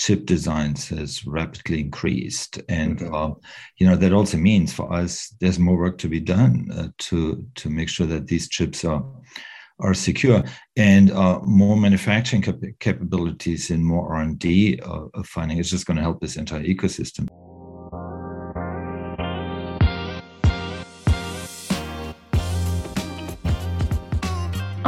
chip designs has rapidly increased, and mm-hmm. uh, you know that also means for us there's more work to be done uh, to to make sure that these chips are are secure and uh, more manufacturing cap- capabilities and more R&D uh, funding is just going to help this entire ecosystem.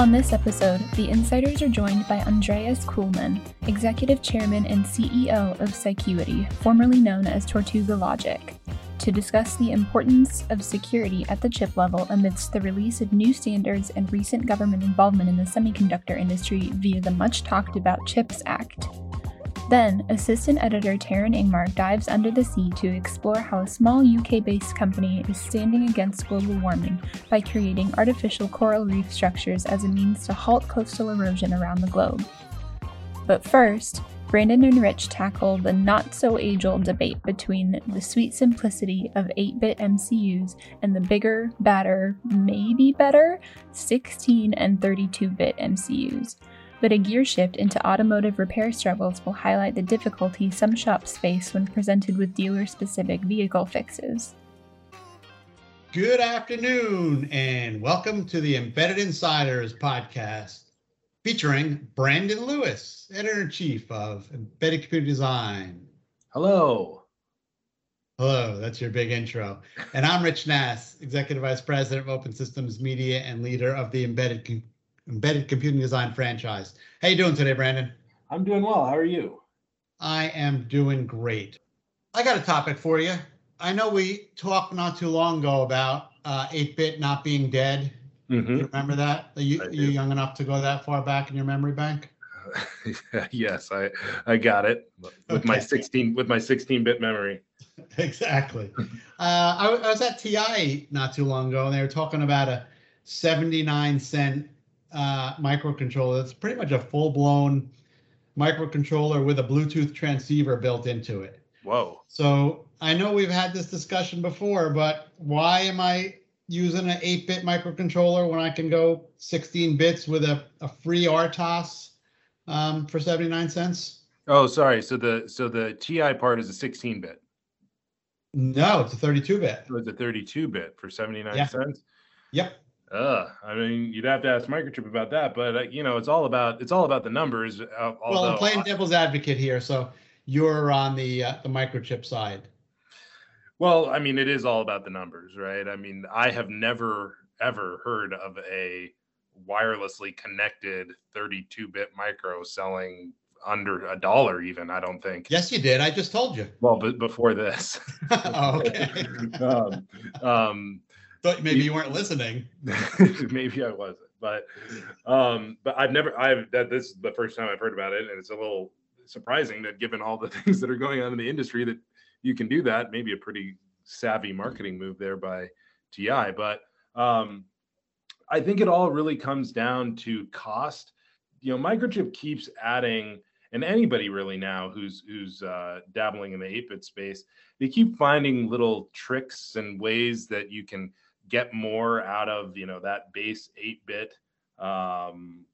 On this episode, the insiders are joined by Andreas Kuhlmann, Executive Chairman and CEO of Cycuity, formerly known as Tortuga Logic, to discuss the importance of security at the chip level amidst the release of new standards and recent government involvement in the semiconductor industry via the much talked about CHIPS Act. Then, assistant editor Taryn Ingmar dives under the sea to explore how a small UK based company is standing against global warming by creating artificial coral reef structures as a means to halt coastal erosion around the globe. But first, Brandon and Rich tackle the not so age old debate between the sweet simplicity of 8 bit MCUs and the bigger, badder, maybe better 16 and 32 bit MCUs but a gear shift into automotive repair struggles will highlight the difficulty some shops face when presented with dealer specific vehicle fixes. Good afternoon, and welcome to the Embedded Insiders podcast featuring Brandon Lewis, editor in chief of Embedded Computer Design. Hello. Hello, that's your big intro. And I'm Rich Nass, Executive Vice President of Open Systems Media and leader of the Embedded embedded computing design franchise. How you doing today, Brandon? I'm doing well. How are you? I am doing great. I got a topic for you. I know we talked not too long ago about uh, 8-bit not being dead. Mm-hmm. You remember that? Are you, you young enough to go that far back in your memory bank? yes, I I got it with okay. my 16 with my 16-bit memory. exactly. uh, I, I was at TI not too long ago, and they were talking about a 79 cent uh, microcontroller. It's pretty much a full blown microcontroller with a Bluetooth transceiver built into it. Whoa. So I know we've had this discussion before, but why am I using an 8 bit microcontroller when I can go 16 bits with a, a free RTOS um, for 79 cents? Oh, sorry. So the so the TI part is a 16 bit. No, it's a 32 bit. So it's a 32 bit for 79 yeah. cents. Yep. Uh, I mean, you'd have to ask Microchip about that, but uh, you know, it's all about it's all about the numbers. Uh, well, I'm playing devil's advocate here, so you're on the uh, the microchip side. Well, I mean, it is all about the numbers, right? I mean, I have never ever heard of a wirelessly connected 32-bit micro selling under a dollar even i don't think yes you did i just told you well but before this oh, okay um, um, Thought maybe you weren't listening. maybe I wasn't, but um, but I've never I've that this is the first time I've heard about it, and it's a little surprising that given all the things that are going on in the industry that you can do that. Maybe a pretty savvy marketing move there by TI, but um, I think it all really comes down to cost. You know, Microchip keeps adding and anybody really now who's who's uh, dabbling in the 8-bit space, they keep finding little tricks and ways that you can get more out of you know that base 8-bit um,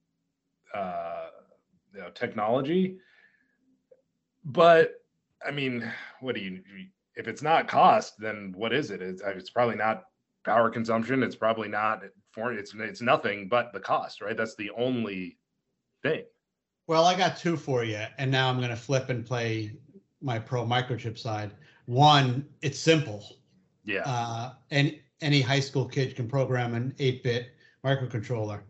uh, you know, technology. But I mean, what do you? If it's not cost, then what is it? It's, it's probably not power consumption. It's probably not for it's it's nothing but the cost, right? That's the only thing. Well, I got two for you, and now I'm going to flip and play my pro microchip side. One, it's simple. Yeah. Uh, and any high school kid can program an 8-bit microcontroller.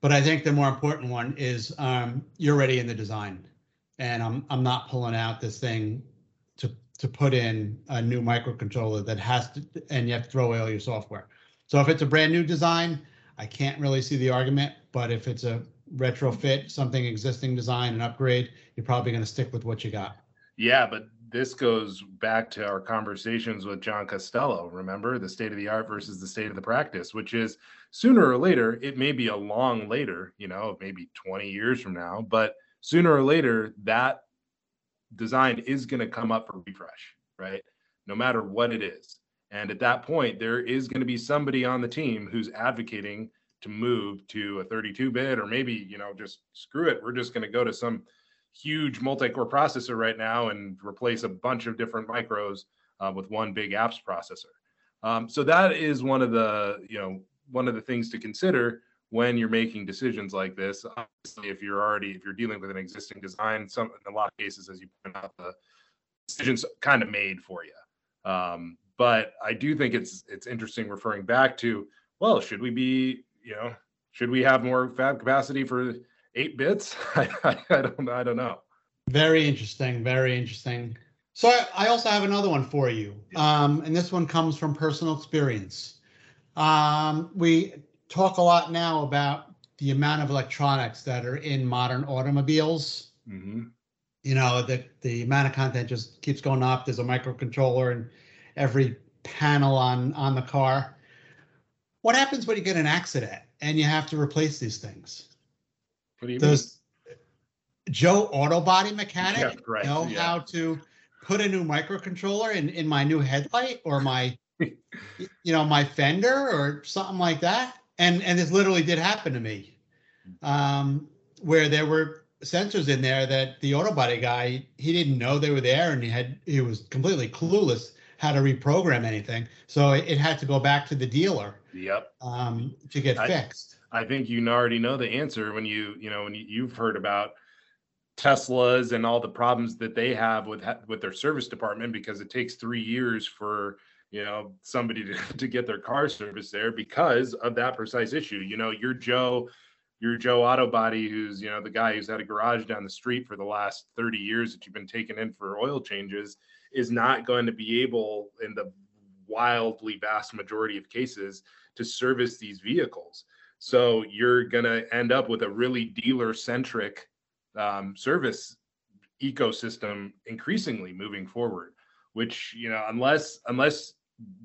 But I think the more important one is um, you're ready in the design, and I'm I'm not pulling out this thing to to put in a new microcontroller that has to, and you have to throw away all your software. So if it's a brand new design, I can't really see the argument. But if it's a retrofit, something existing design and upgrade, you're probably going to stick with what you got. Yeah, but this goes back to our conversations with John Costello. Remember the state of the art versus the state of the practice, which is sooner or later, it may be a long later, you know, maybe 20 years from now, but sooner or later, that design is going to come up for refresh, right? No matter what it is. And at that point, there is going to be somebody on the team who's advocating to move to a 32 bit or maybe, you know, just screw it. We're just going to go to some huge multi-core processor right now and replace a bunch of different micros uh, with one big apps processor. Um, so that is one of the you know one of the things to consider when you're making decisions like this. Obviously, if you're already if you're dealing with an existing design, some in a lot of cases, as you point out, the decisions kind of made for you. Um, but I do think it's it's interesting referring back to well, should we be you know should we have more fab capacity for eight bits? I, I, I don't I don't know. Very interesting. Very interesting. So I, I also have another one for you, um, and this one comes from personal experience. Um, we talk a lot now about the amount of electronics that are in modern automobiles. Mm-hmm. You know, the, the amount of content just keeps going up. There's a microcontroller in every panel on, on the car. What happens when you get an accident and you have to replace these things? What do you Does Joe Auto Body Mechanic Yeah, right, know yeah. how to put a new microcontroller in, in my new headlight or my you know my fender or something like that and and this literally did happen to me um where there were sensors in there that the auto body guy he didn't know they were there and he had he was completely clueless how to reprogram anything so it, it had to go back to the dealer? Yep. um to get I- fixed I think you already know the answer when you you know when you, you've heard about Teslas and all the problems that they have with with their service department because it takes three years for you know somebody to, to get their car serviced there because of that precise issue. You know, your Joe, your Joe Auto Body, who's you know the guy who's had a garage down the street for the last thirty years that you've been taking in for oil changes, is not going to be able in the wildly vast majority of cases to service these vehicles. So you're going to end up with a really dealer centric um, service ecosystem increasingly moving forward, which, you know, unless, unless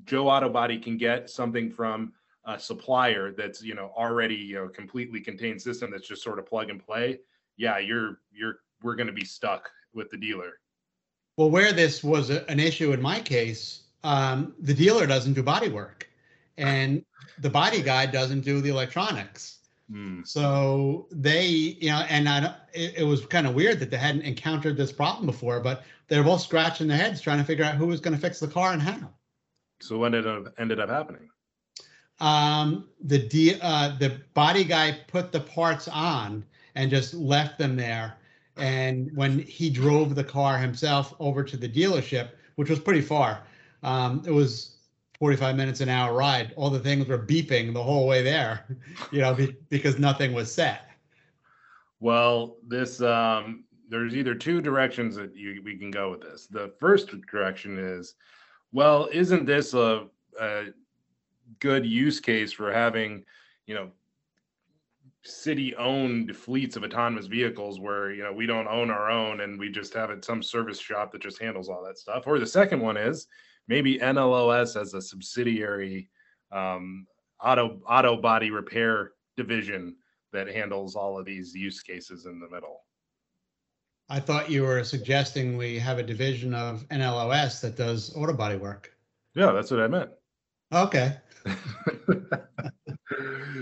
Joe Auto Body can get something from a supplier that's, you know, already, you know, completely contained system that's just sort of plug and play. Yeah, you're, you're, we're going to be stuck with the dealer. well where this was a, an issue in my case um the dealer doesn't do body work and the body guy doesn't do the electronics Hmm. So they, you know, and I, don't- it, it was kind of weird that they hadn't encountered this problem before, but they're both scratching their heads trying to figure out who was going to fix the car and how. So what ended up, ended up happening? Um, the D, uh, the body guy put the parts on and just left them there. And when he drove the car himself over to the dealership, which was pretty far, um, it was 45 minutes an hour ride. All the things were beeping the whole way there, you know, be, because nothing was set. Well, this um, there's either two directions that you we can go with this. The first direction is, well, isn't this a, a good use case for having, you know, city-owned fleets of autonomous vehicles where you know we don't own our own and we just have it some service shop that just handles all that stuff? Or the second one is maybe NLOS as a subsidiary um, auto auto body repair division that handles all of these use cases in the middle. I thought you were suggesting we have a division of NLOS that does auto body work. Yeah, that's what I meant. Okay.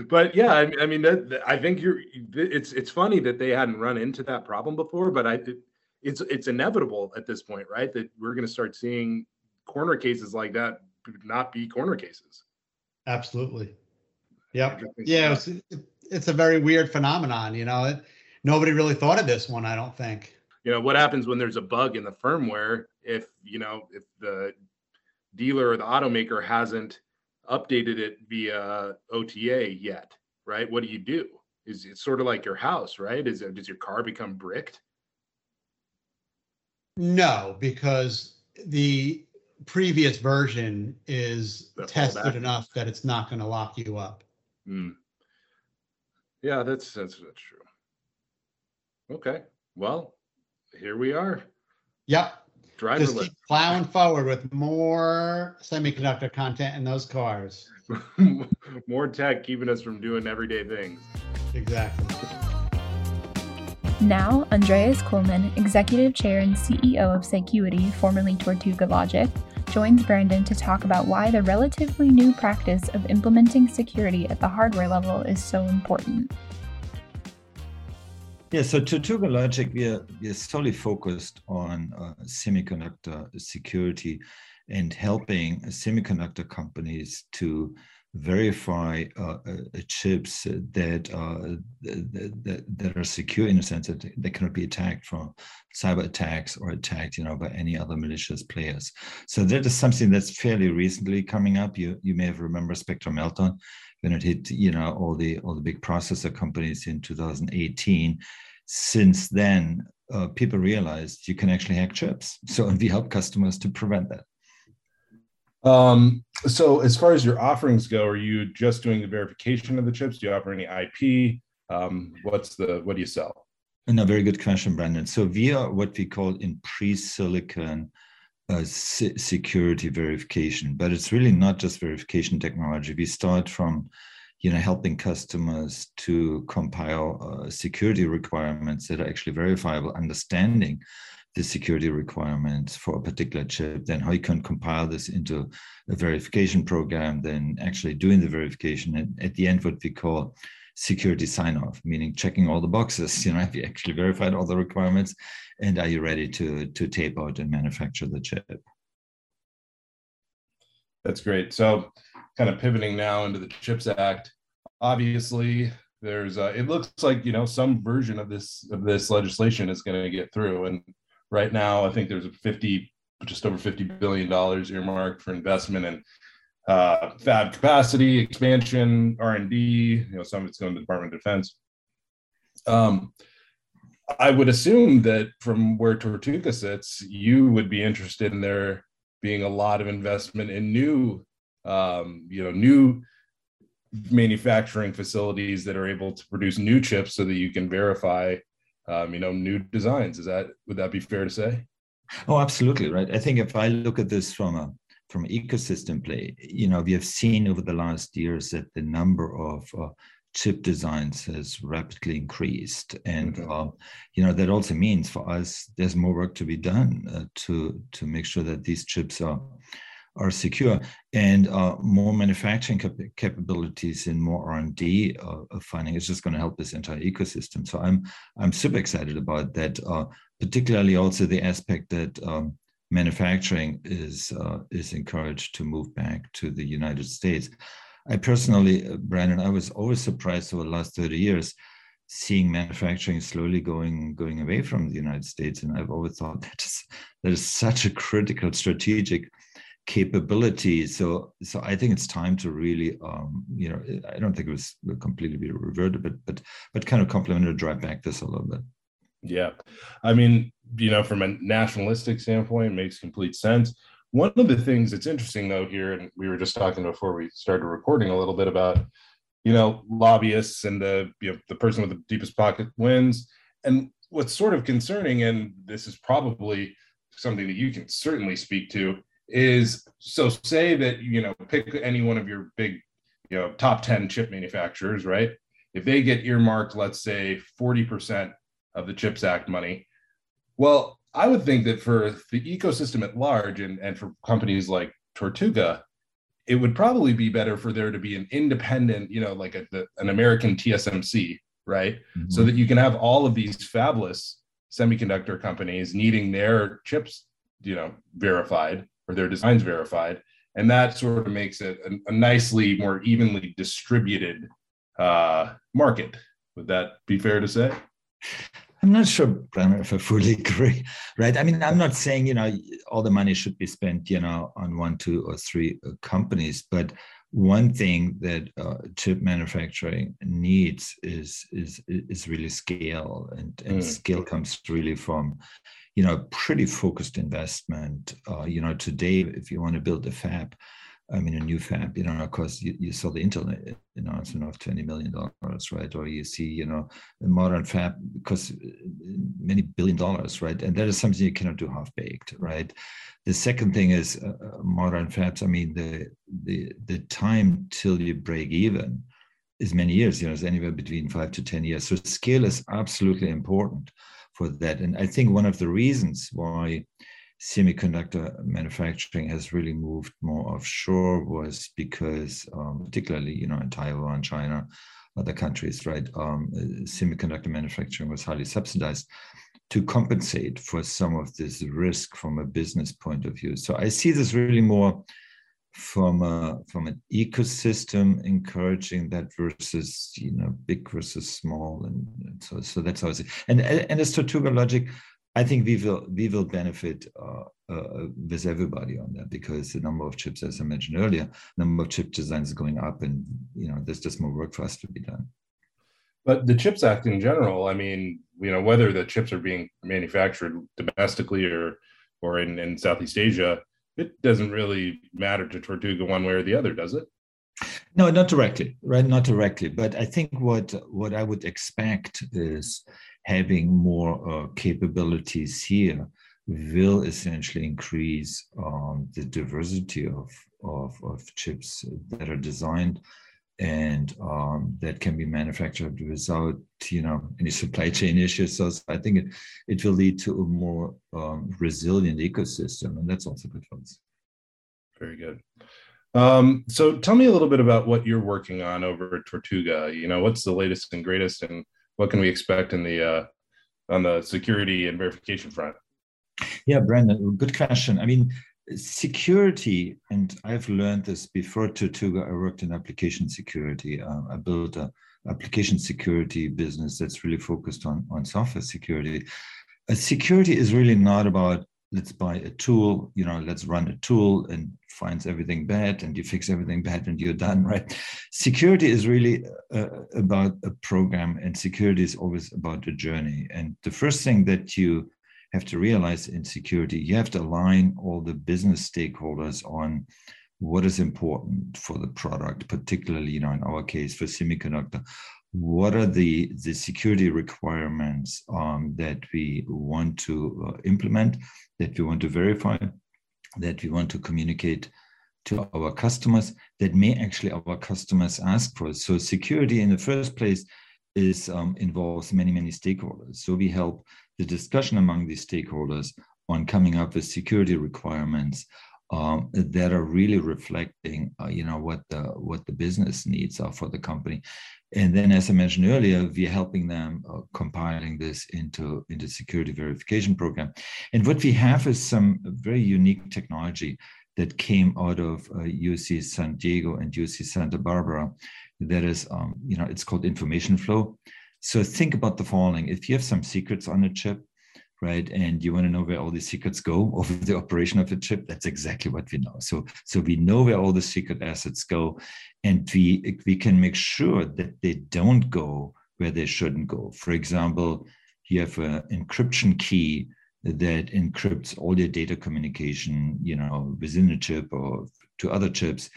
but yeah, I, I mean, that, that- I think you're. It's it's funny that they hadn't run into that problem before, but I it, it's it's inevitable at this point, right? That we're going to start seeing corner cases like that would not be corner cases. Absolutely. Yep. Yeah, it's, it's a very weird phenomenon. You know, it, nobody really thought of this one. I don't think. you know what happens when there's a bug in the firmware if you know if the dealer or the automaker hasn't updated it via ota yet right what do you do is it sort of like your house right is it does your car become bricked No, because the previous version is The tested fallback. enough that it's not going to lock you up. Hmm. yeah that's that's that's true okay well here we are Yep. Just driverless keep plowing forward with more semiconductor content in those cars. more tech keeping us from doing everyday things Exactly. Now, Andreas Kuhlmann, Executive Chair and CEO of Cycuity, formerly Tortuga Logic, joins Brandon to talk about why the relatively new practice of implementing security at the hardware level is so important. Yeah, so Tortuga Logic, we are, we are solely focused on uh, semiconductor security and helping semiconductor companies to verify uh, uh, chips that, uh, that, that are secure in a sense that they cannot be attacked from cyber attacks or attacked, you know, by any other malicious players. So that is something that's fairly recently coming up. You you may have remembered Spectre Meltdown when it hit, you know, all the all the big processor companies in 2018. Since then, uh, people realized you can actually hack chips. So we help customers to prevent that. Um, so as far as your offerings go, are you just doing the verification of the chips? Do you offer any IP? Um, what's the what do you sell? No, very good question, Brandon. So we are what we call in pre-silicon uh, se- security verification, but it's really not just verification technology. We start from, you know, helping customers to compile uh, security requirements that are actually verifiable, understanding the security requirements for a particular chip, then how you can compile this into a verification program, then actually doing the verification, and at the end, what we call security sign off, meaning checking all the boxes. You know, have you actually verified all the requirements, and are you ready to to tape out and manufacture the chip? That's great. So, kind of pivoting now into the CHIPS Act. Obviously, there's uh, it looks like you know some version of this of this legislation is going to get through, and Right now, I think there's a 50, just over 50 billion dollars earmarked for investment in uh, fab capacity, expansion, R and D. You know, some of it's going to the Department of Defense. Um, I would assume that from where Tortuga sits, you would be interested in there being a lot of investment in new, um, you know, new manufacturing facilities that are able to produce new chips so that you can verify um, you know, new designs. Is that would that be fair to say? Oh, absolutely right. I think if I look at this from a from ecosystem play, you know, we have seen over the last years that the number of uh, chip designs has rapidly increased, and mm-hmm. uh, you know that also means for us there's more work to be done uh, to to make sure that these chips are are secure. And uh, more manufacturing cap- capabilities and more r&d uh, funding is just going to help this entire ecosystem. So i'm i'm super excited about that uh, particularly also the aspect that um, manufacturing is uh, is encouraged to move back to the united states. I personally uh, brandon i was always surprised over the last 30 years seeing manufacturing slowly going going away from the united states. And i've always thought that is that is such a critical strategic capability. So, so I think it's time to really, um, you know, I don't think it was completely be reverted, but but but kind of complement or drive back this a little bit. Yeah, I mean, you know, from a nationalistic standpoint, makes complete sense. One of the things that's interesting though here, and we were just talking before we started recording a little bit about, you know, lobbyists and the you know the person with the deepest pocket wins. And what's sort of concerning, and this is probably something that you can certainly speak to, is so say that you know pick any one of your big you know top 10 chip manufacturers right? If they get earmarked let's say 40% of the chips act money well i would think that for the ecosystem at large and, and for companies like tortuga it would probably be better for there to be an independent you know like a, the, an american tsmc right? Mm-hmm. so that you can have all of these fabless semiconductor companies needing their chips you know verified or their designs verified. And that sort of makes it a, a nicely more evenly distributed uh, market. Would that be fair to say? I'm not sure, if I fully agree, right? I mean, I'm not saying, you know, all the money should be spent, you know, on one, two, or three uh, companies, but one thing that uh, chip manufacturing needs is is is really scale, and, and mm. scale comes really from you know, pretty focused investment. Uh, you know, today, if you want to build a fab, I mean, a new fab, you know, of course, you, you saw the Intel announcement of $20 million, right? Or you see, you know, a modern fab because uh, many billion dollars, right? And that is something you cannot do half baked, right? The second thing is uh, uh, modern fabs. I mean, the, the, the time till you break even is many years, you know, it's anywhere between five to 10 years. So scale is absolutely important for that. And I think one of the reasons why semiconductor manufacturing has really moved more offshore was because, um, particularly, you know, in Taiwan, China, other countries, right? Um, semiconductor manufacturing was highly subsidized to compensate for some of this risk from a business point of view. So I see this really more from a, from an ecosystem encouraging that versus you know big versus small and, and so so that's how I see. And and as Tortuga logic, I think we will we will benefit uh, uh, with everybody on that because the number of chips, as I mentioned earlier, number of chip designs is going up, and you know there's just more work for us to be done. But the CHIPS Act in general, I mean, you know, whether the chips are being manufactured domestically or or in, in Southeast Asia, it doesn't really matter to Tortuga one way or the other, does it? No, not directly, right? Not directly. But I think what what I would expect is having more uh, capabilities here will essentially increase um, the diversity of, of, of, chips that are designed and um, that can be manufactured without you know any supply chain issues. So I think it, it will lead to a more um, resilient ecosystem, and that's also good for us. Very good. Um, so tell me a little bit about what you're working on over at Tortuga. You know, what's the latest and greatest, and what can we expect in the uh, on the security and verification front? Yeah, Brandon, good question. I mean, security, and I've learned this before Tortuga. I worked in application security. Uh, I built a application security business that's really focused on on software security. Uh, security is really not about let's buy a tool, you know, let's run a tool and finds everything bad and you fix everything bad and you're done, right? Security is really uh, about a program and security is always about the journey. And the first thing that you have to realize in security, you have to align all the business stakeholders on what is important for the product, particularly, you know, in our case for semiconductor, what are the, the security requirements um, that we want to uh, implement, that we want to verify, that we want to communicate to our customers, that may actually our customers ask for. So security in the first place is um, involves many, many stakeholders. So we help the discussion among these stakeholders on coming up with security requirements um, that are really reflecting, uh, you know, what the what the business needs are for the company. And then, as I mentioned earlier, we're helping them uh, compiling this into into security verification program. And what we have is some very unique technology that came out of uh, UC San Diego and UC Santa Barbara. That is, um, you know, it's called information flow. So think about the following: if you have some secrets on a chip, right? And you want to know where all the secrets go over the operation of a chip. That's exactly what we know. So, so we know where all the secret assets go, and we we can make sure that they don't go where they shouldn't go. For example, you have an encryption key that encrypts all your data communication, you know, within a chip or to other chips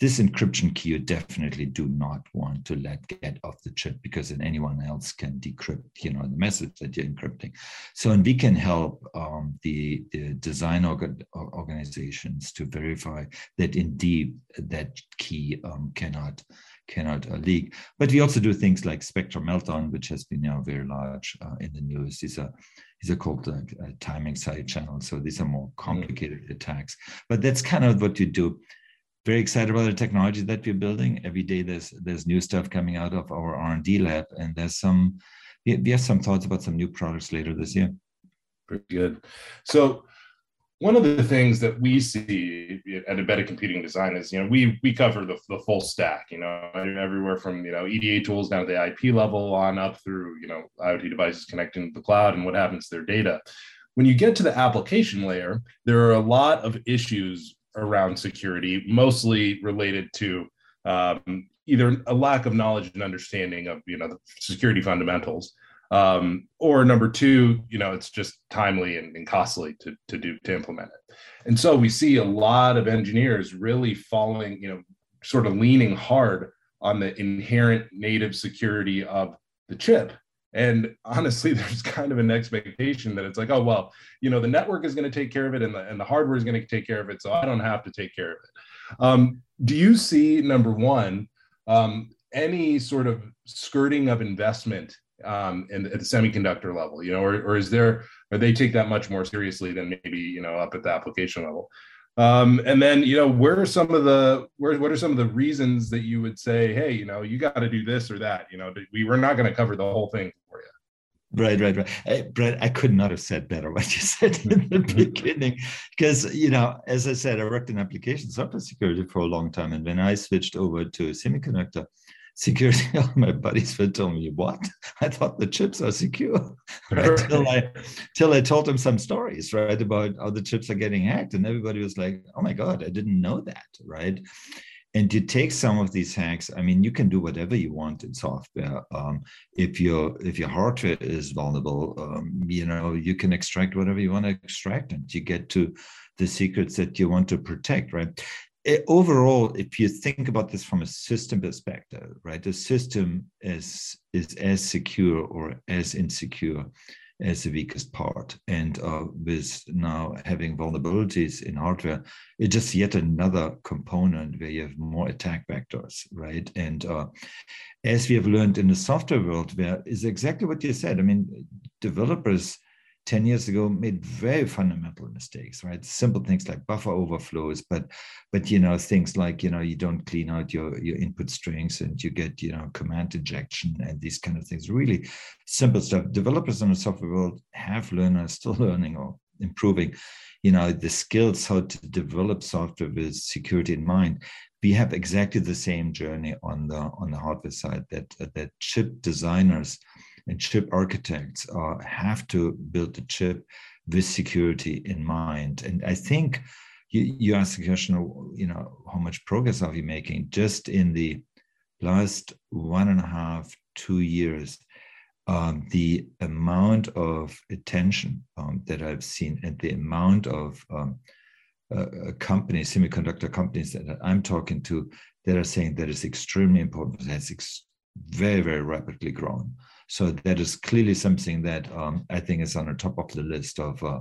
this encryption key you definitely do not want to let get off the chip because then anyone else can decrypt you know the message that you're encrypting. So and we can help um, the, the design org- organizations to verify that indeed that key um, cannot cannot uh, leak. But we also do things like Spectre Meltdown which has been now very large uh, in the news. These are these are called uh, timing side channels. So these are more complicated mm. attacks. But that's kind of what you do very excited about the technology that we're building. Every day there's there's new stuff coming out of our R&D lab, and there's some we have some thoughts about some new products later this year. Pretty good. So one of the things that we see at embedded computing design is you know we we cover the, the full stack you know everywhere from you know eda tools down to the ip level on up through you know iot devices connecting to the cloud and what happens to their data when you get to the application layer there are a lot of issues around security, mostly related to um, either a lack of knowledge and understanding of you know the security fundamentals, um, or number two, you know, it's just timely and, and, costly to to do to implement it. And so we see a lot of engineers really following, you know, sort of leaning hard on the inherent native security of the chip and honestly, there's kind of an expectation that it's like, oh, well, you know, the network is going to take care of it and the, and the hardware is going to take care of it. So I don't have to take care of it. Um, do you see, number one, um, any sort of skirting of investment um, in, at the semiconductor level, you know, or, or is there, or they take that much more seriously than maybe, you know, up at the application level? Um, and then, you know, where are some of the where what are some of the reasons that you would say, hey, you know, you got to do this or that? You know, we were not going to cover the whole thing. Right, right, right. I, Brett, I could not have said better what you said in the beginning, because you know, as I said, I worked in application software security for a long time, and when I switched over to semiconductor, security. All my buddies would tell me, "What? I thought the chips are secure." Right? till I, till I told them some stories, right, about how the chips are getting hacked, and everybody was like, "Oh my god, I didn't know that!" Right? And you take some of these hacks, I mean, you can do whatever you want in software. Um, if your if your hardware is vulnerable, um, you know, you can extract whatever you want to extract, and you get to the secrets that you want to protect, right? Eh, overall, if you think about this from a system perspective, right, the system is is as secure or as insecure as the weakest part. And uh, with now having vulnerabilities in hardware, it's just yet another component where you have more attack vectors, right? And uh, as we have learned in the software world, where is exactly what you said. I mean, developers 10 years ago made very fundamental mistakes right? Simple things like buffer overflows but but you know things like you know you don't clean out your your input strings and you get you know command injection and these kind of things. Really simple stuff. Developers in the software world have learned are still learning or improving you know the skills how to develop software with security in mind. We have exactly the same journey on the on the hardware side that that chip designers and chip architects uh, have to build the chip with security in mind. And I think you, you asked the question, of, you know, how much progress are we making? Just in the last one and a half, two years, um, the amount of attention um, that I've seen and the amount of um, uh, uh companies, semiconductor companies that I'm talking to, that are saying that is extremely important, has ex- very, very rapidly grown. So that is clearly something that um, I think is on the top of the list of uh,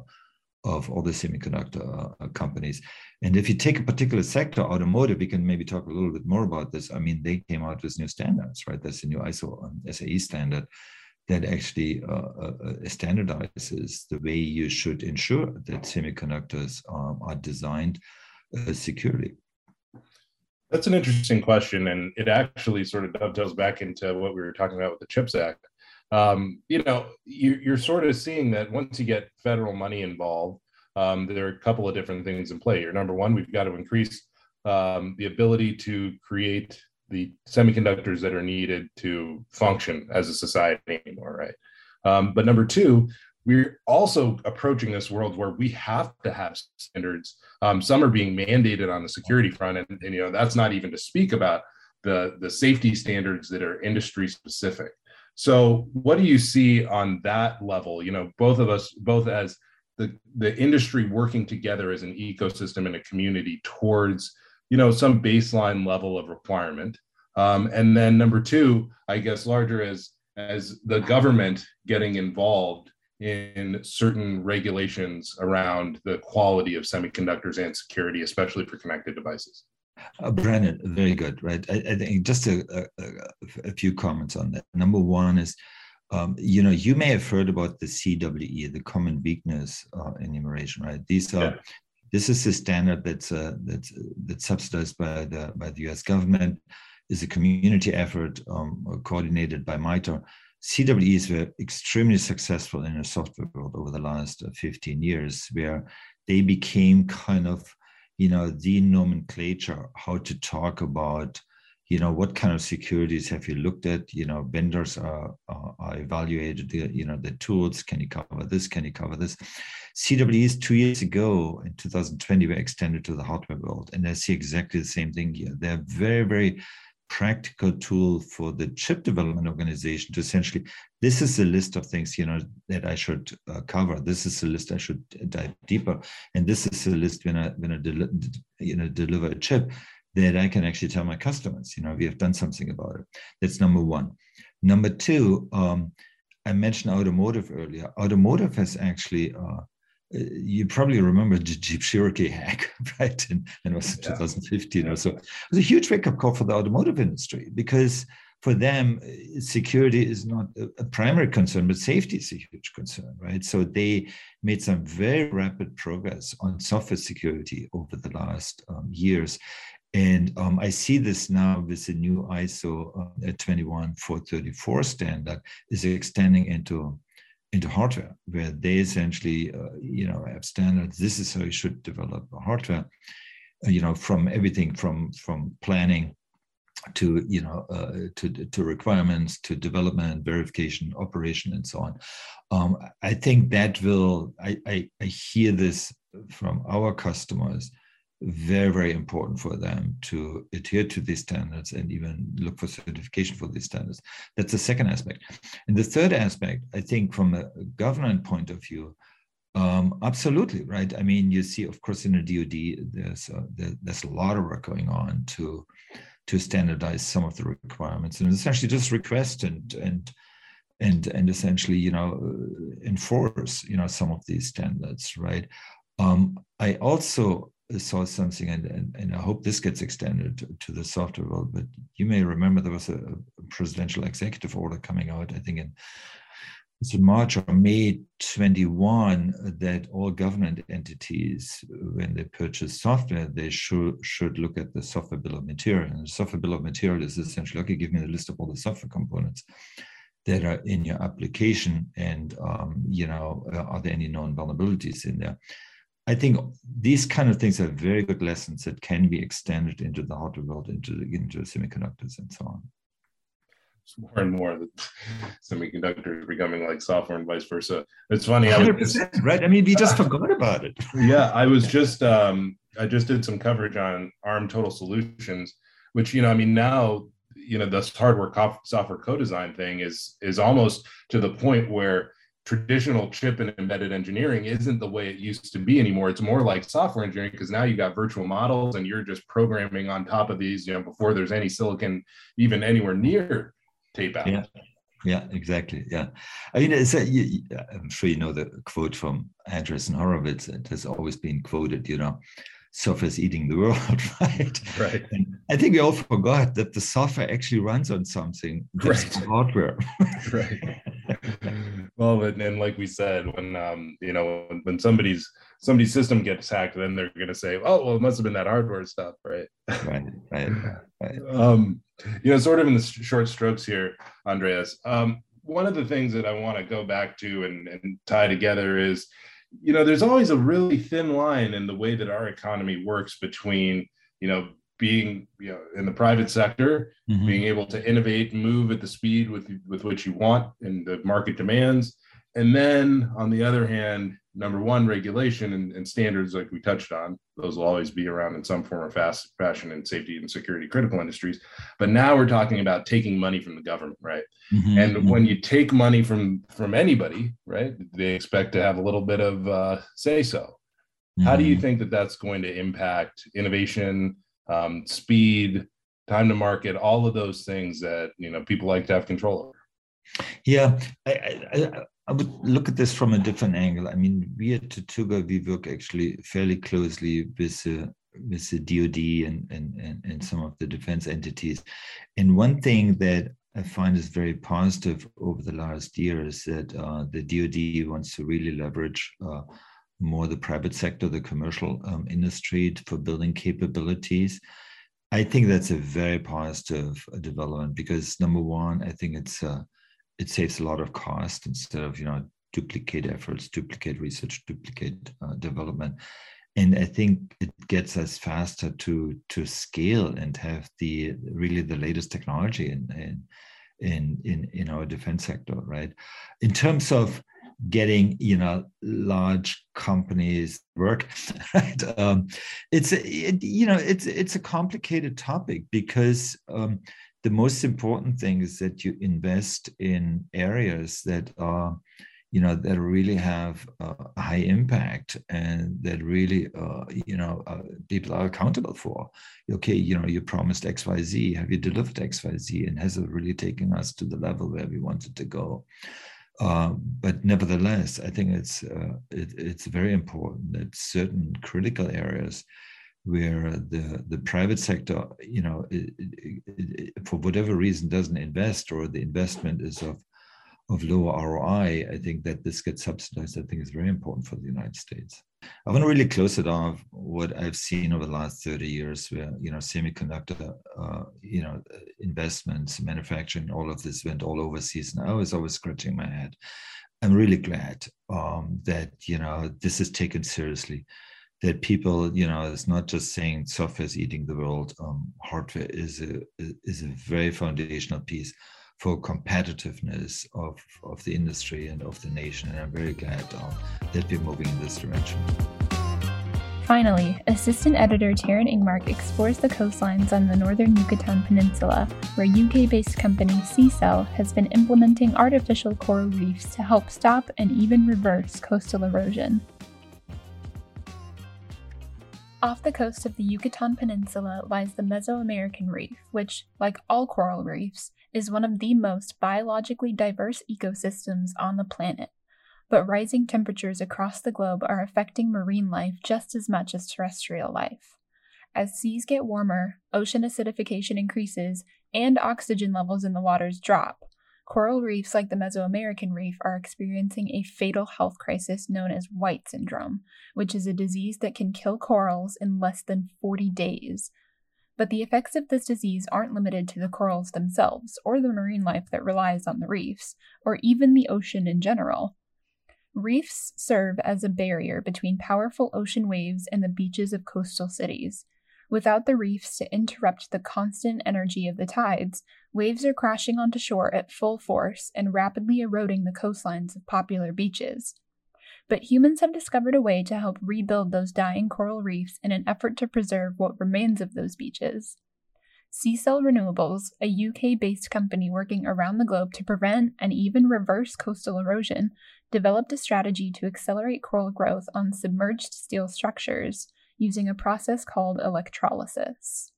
of all the semiconductor uh, companies. And if you take a particular sector, automotive, we can maybe talk a little bit more about this. I mean, they came out with new standards, right? That's the new ISO um, SAE standard that actually uh, uh, uh, standardizes the way you should ensure that semiconductors um, are designed uh, securely. That's an interesting question, and it actually sort of dovetails back into what we were talking about with the CHIPS Act um, you know, you, are sort of seeing that once you get federal money involved, um, there are a couple of different things in play here. Number one, we've got to increase um, the ability to create the semiconductors that are needed to function as a society anymore, right? Um, but number two, we're also approaching this world where we have to have standards. Um, some are being mandated on the security front, and, and you know that's not even to speak about the the safety standards that are industry specific. So, what do you see on that level? You know, both of us, both as the the industry working together as an ecosystem and a community towards you know some baseline level of requirement, um, and then number two, I guess larger as as the government getting involved in certain regulations around the quality of semiconductors and security, especially for connected devices. Uh, Brandon, very good, right? I, I think just a, a, a, few comments on that. Number one is, um, you know, you may have heard about the CWE, the Common Weakness uh, Enumeration, right? These are, yeah. this is a standard that's uh, that's that's subsidized by the by the U.S. government, is a community effort um, coordinated by MITRE. CWEs were extremely successful in the software world over the last uh, 15 years, where they became kind of you know the nomenclature how to talk about you know what kind of securities have you looked at? You know vendors are, are, are evaluated the, you know the tools. Can you cover this? Can you cover this? Cwe's two years ago in 2020 were extended to the hardware world and i see exactly the same thing here. They're very very practical tool for the chip development organization to essentially this is a list of things you know that i should uh, cover. This is a list i should dive deeper. And this is a list when i when i del- you know deliver a chip that i can actually tell my customers you know we have done something about it. That's number one. Number two um, i mentioned automotive earlier. Automotive has actually uh, you probably remember the Jeep Cherokee hack, right? And, and it was yeah. 2015 or so. It was a huge wake up call for the automotive industry because for them, security is not a primary concern, but safety is a huge concern, right? So they made some very rapid progress on software security over the last um, years. And um, I see this now with the new ISO uh, 21434 standard is extending into into hardware, where they essentially, uh, you know, have standards. This is how you should develop hardware. Uh, you know, from everything from from planning to you know uh, to to requirements to development verification operation and so on um, i think that will I, I, I hear this from our customers very very important for them to adhere to these standards and even look for certification for these standards. That's the second aspect. And the third aspect i think from a government point of view um, absolutely right? I mean you see of course in the dod there's a, there, there's a lot of work going on to to standardize some of the requirements. And essentially just request and and and and essentially you know enforce you know some of these standards right? Um, i also saw something and, and, and i hope this gets extended to, to, the software world but you may remember there was a, presidential executive order coming out i think in in March or May 21 that all government entities, when they purchase software, they should should look at the software bill of material. And the software bill of material is essentially okay. Give me the list of all the software components that are in your application, and um, you know, uh, are there any known vulnerabilities in there? I think these kind of things are very good lessons that can be extended into the hardware world, into into semiconductors, and so on more and more that semiconductors are becoming like software and vice versa. It's funny. I was, right. I mean, we just forgot about it. yeah. I was just, um, I just did some coverage on ARM Total Solutions, which, you know, I mean, now, you know, this hardware co- software co-design thing is, is almost to the point where traditional chip and embedded engineering isn't the way it used to be anymore. It's more like software engineering because now you've got virtual models and you're just programming on top of these, you know, before there's any silicon even anywhere near tape out. Yeah. Yeah, exactly. Yeah, I mean, it's a, you, I'm sure you know the quote from Andreessen Horowitz. It has always been quoted. You know, software's eating the world, right? Right. And I think we all forgot that the software actually runs on something that's right. hardware. right. well, and, and, like we said, when um, you know, when, when somebody's somebody's system gets hacked, then they're going to say, "Oh, well, it must have been that hardware stuff," right? right. Right. right. Um, you know, sort of in the short strokes here, Andreas. Um, one of the things that I want to go back to and, and tie together is, you know, there's always a really thin line in the way that our economy works between, you know, being you know in the private sector mm-hmm. being able to innovate and move at the speed with with which you want and the market demands and then on the other hand number one, regulation and, and, standards, like we touched on, those will always be around in some form or fast fashion in safety and security critical industries. But now we're talking about taking money from the government, right? Mm-hmm, and mm-hmm. when you take money from from anybody, right, they expect to have a little bit of uh, say so. How do you mm-hmm. think that that's going to impact innovation, um, speed, time to market, all of those things that you know people like to have control over? Yeah, I, I, I would look at this from a different angle. I mean, we at Tortuga, we work actually fairly closely with the with the DoD and, and, and, and some of the defense entities. And one thing that I find is very positive over the last year is that uh, the DoD wants to really leverage uh, more the private sector, the commercial um, industry for building capabilities. I think that's a very positive uh, development because number one, I think it's uh, it saves a lot of cost instead of you know duplicate efforts, duplicate research, duplicate uh, development. And I think it gets us faster to to scale and have the really the latest technology in in in in, in our defense sector, right? In terms of getting you know large companies work. Right um, it's a, it, you know it's it's a complicated topic because um, the most important thing is that you invest in areas that are you know that really have a high impact and that really uh, you know uh, people are accountable for. Okay you know you promised xyz have you delivered xyz and has it really taken us to the level where we wanted to go uh, but nevertheless i think it's uh, it, it's very important that certain critical areas where the the private sector, you know, it, it, for whatever reason, doesn't invest or the investment is of of lower ROI, I think that this gets subsidized. I think is very important for the United States. I want to really close it off what I've seen over the last 30 years, where you know semiconductor, uh, you know, investments, manufacturing, all of this went all overseas, and I was always scratching my head. I'm really glad um, that you know this is taken seriously. That people, you know, it's not just saying software is eating the world. Um, hardware is a is a very foundational piece for competitiveness of, of the industry and of the nation. And I'm very glad uh, that we're moving in this direction. Finally, assistant editor Taryn Engmark explores the coastlines on the northern Yucatan Peninsula, where UK based company CCell has been implementing artificial coral reefs to help stop and even reverse coastal erosion. Off the coast of the Yucatan Peninsula lies the Mesoamerican Reef, which, like all coral reefs, is one of the most biologically diverse ecosystems on the planet. But rising temperatures across the globe are affecting marine life just as much as terrestrial life. As seas get warmer, ocean acidification increases, and oxygen levels in the waters drop, coral reefs like the Mesoamerican reef are experiencing a fatal health crisis known as white syndrome, which is a disease that can kill corals in less than 40 days, but the effects of this disease aren't limited to the corals themselves, or the marine life that relies on the reefs, or even the ocean in general. Reefs serve as a barrier between powerful ocean waves and the beaches of coastal cities. Without the reefs to interrupt the constant energy of the tides, waves are crashing onto shore at full force and rapidly eroding the coastlines of popular beaches but humans have discovered a way to help rebuild those dying coral reefs in an effort to preserve what remains of those beaches. CCell Renewables, a UK based company working around the globe to prevent and even reverse coastal erosion, developed a strategy to accelerate coral growth on submerged steel structures using a process called electrolysis.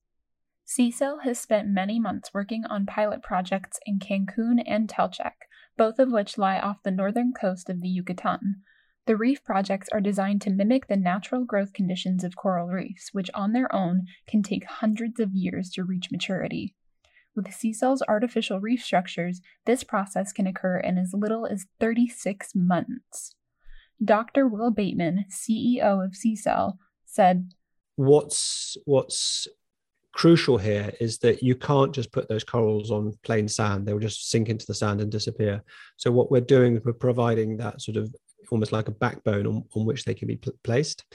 CCell has spent many months working on pilot projects in Cancun and Telchac, both of which lie off the northern coast of the Yucatan, the reef projects are designed to mimic the natural growth conditions of coral reefs, which on their own can take hundreds of years to reach maturity. With CCell's artificial reef structures, this process can occur in as little as 36 months. Dr. Will Bateman, CEO of CCell, said, What's what's crucial here is that you can't just put those corals on plain sand they will just sink into the sand and disappear so what we're doing is we're providing that sort of almost like a backbone on, on which they can be pl- placed.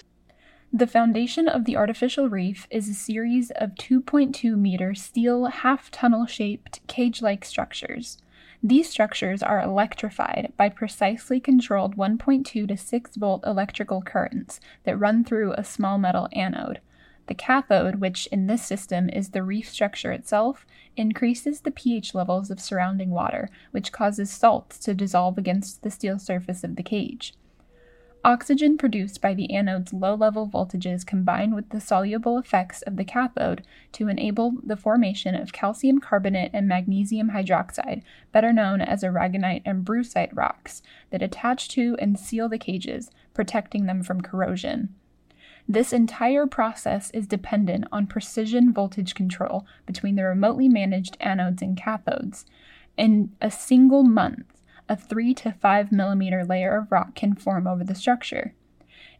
The foundation of the artificial reef is a series of 2.2 meter steel half tunnel shaped cage like structures. These structures are electrified by precisely controlled 1.2 to 6 volt electrical currents that run through a small metal anode. The cathode, which in this system is the reef structure itself, increases the pH levels of surrounding water, which causes salts to dissolve against the steel surface of the cage. Oxygen produced by the anode's low level voltages combine with the soluble effects of the cathode to enable the formation of calcium carbonate and magnesium hydroxide, better known as aragonite and brucite rocks, that attach to and seal the cages, protecting them from corrosion. This entire process is dependent on precision voltage control between the remotely managed anodes and cathodes. In a single month, a 3 to 5 millimeter layer of rock can form over the structure.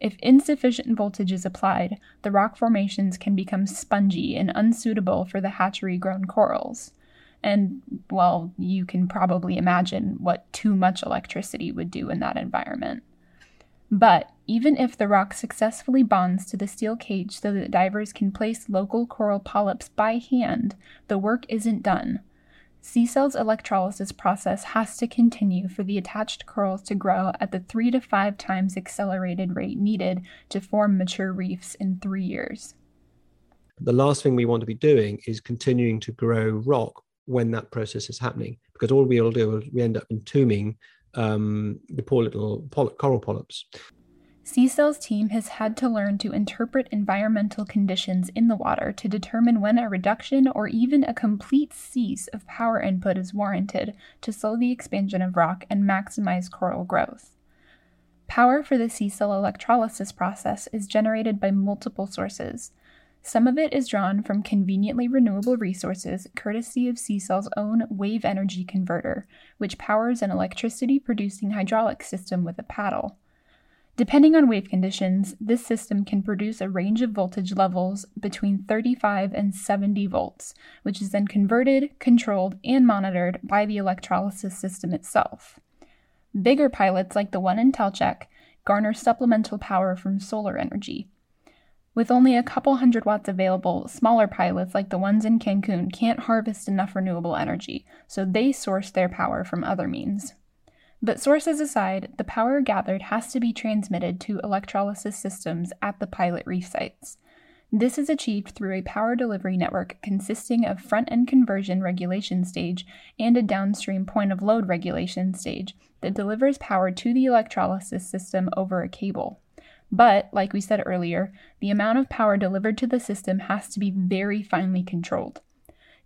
If insufficient voltage is applied, the rock formations can become spongy and unsuitable for the hatchery grown corals. And, well, you can probably imagine what too much electricity would do in that environment. But even if the rock successfully bonds to the steel cage so that divers can place local coral polyps by hand, the work isn't done. CCell's electrolysis process has to continue for the attached corals to grow at the three to five times accelerated rate needed to form mature reefs in three years. The last thing we want to be doing is continuing to grow rock when that process is happening, because all we'll do is we end up entombing um, the poor little poly- coral polyps. CCell's team has had to learn to interpret environmental conditions in the water to determine when a reduction or even a complete cease of power input is warranted to slow the expansion of rock and maximize coral growth. Power for the CCell electrolysis process is generated by multiple sources. Some of it is drawn from conveniently renewable resources courtesy of CCell's own wave energy converter, which powers an electricity producing hydraulic system with a paddle. Depending on wave conditions, this system can produce a range of voltage levels between 35 and 70 volts, which is then converted, controlled, and monitored by the electrolysis system itself. Bigger pilots, like the one in Telchac, garner supplemental power from solar energy. With only a couple hundred watts available, smaller pilots like the ones in Cancun can't harvest enough renewable energy, so they source their power from other means. But sources aside, the power gathered has to be transmitted to electrolysis systems at the pilot reef sites. This is achieved through a power delivery network consisting of front end conversion regulation stage and a downstream point of load regulation stage that delivers power to the electrolysis system over a cable. But, like we said earlier, the amount of power delivered to the system has to be very finely controlled.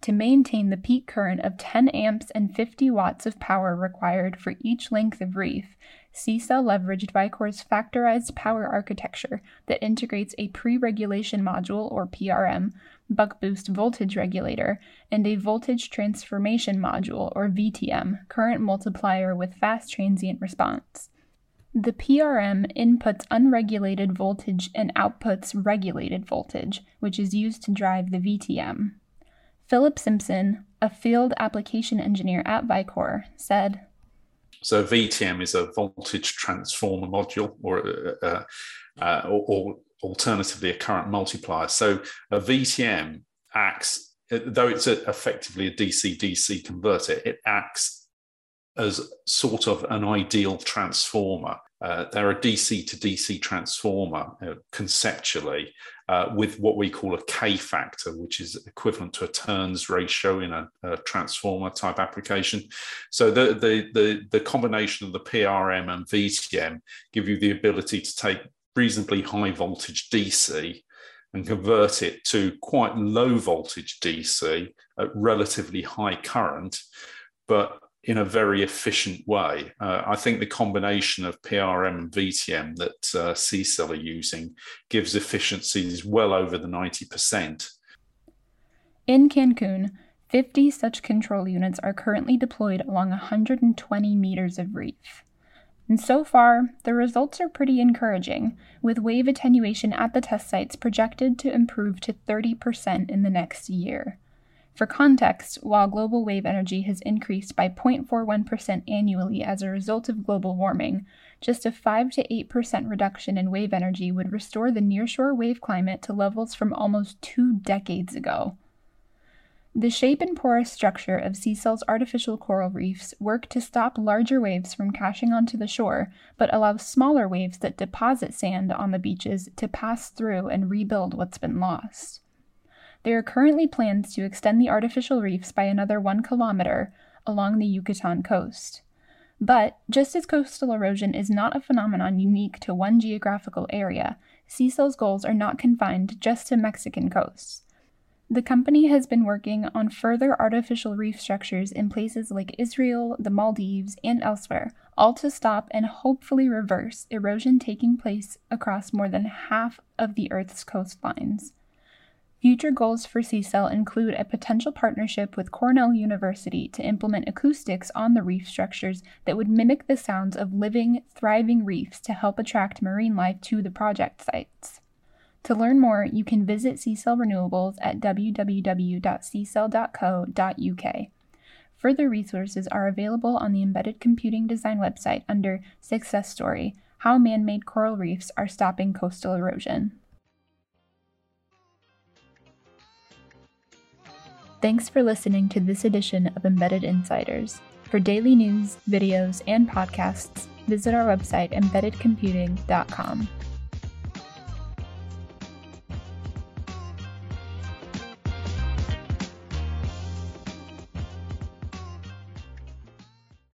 To maintain the peak current of 10 amps and 50 watts of power required for each length of reef, CCell leveraged Vicor's factorized power architecture that integrates a pre regulation module, or PRM, buck boost voltage regulator, and a voltage transformation module, or VTM, current multiplier with fast transient response. The PRM inputs unregulated voltage and outputs regulated voltage, which is used to drive the VTM. Philip Simpson, a field application engineer at Vicor, said So, VTM is a voltage transformer module or, uh, uh, or, or alternatively a current multiplier. So, a VTM acts, though it's a, effectively a DC DC converter, it acts as sort of an ideal transformer. Uh, they're a DC to DC transformer uh, conceptually uh, with what we call a K factor, which is equivalent to a turns ratio in a, a transformer type application. So the, the, the, the combination of the PRM and VTM give you the ability to take reasonably high voltage DC and convert it to quite low voltage DC at relatively high current, but in a very efficient way. Uh, I think the combination of PRM and VTM that uh, are using gives efficiencies well over the 90%. In Cancun, 50 such control units are currently deployed along 120 meters of reef. And so far, the results are pretty encouraging, with wave attenuation at the test sites projected to improve to 30% in the next year. For context, while global wave energy has increased by 0.41% annually as a result of global warming, just a 5 to 8% reduction in wave energy would restore the nearshore wave climate to levels from almost two decades ago. The shape and porous structure of CCell's artificial coral reefs work to stop larger waves from crashing onto the shore, but allow smaller waves that deposit sand on the beaches to pass through and rebuild what's been lost. There are currently plans to extend the artificial reefs by another one kilometer along the Yucatan coast. But just as coastal erosion is not a phenomenon unique to one geographical area, CCell's goals are not confined just to Mexican coasts. The company has been working on further artificial reef structures in places like Israel, the Maldives, and elsewhere, all to stop and hopefully reverse erosion taking place across more than half of the Earth's coastlines. Future goals for CCell include a potential partnership with Cornell University to implement acoustics on the reef structures that would mimic the sounds of living, thriving reefs to help attract marine life to the project sites. To learn more, you can visit CCell Renewables at www.ccell.co.uk. Further resources are available on the Embedded Computing Design website under Success Story How Man Made Coral Reefs Are Stopping Coastal Erosion. Thanks for listening to this edition of Embedded Insiders. For daily news, videos, and podcasts, visit our website embeddedcomputing.com.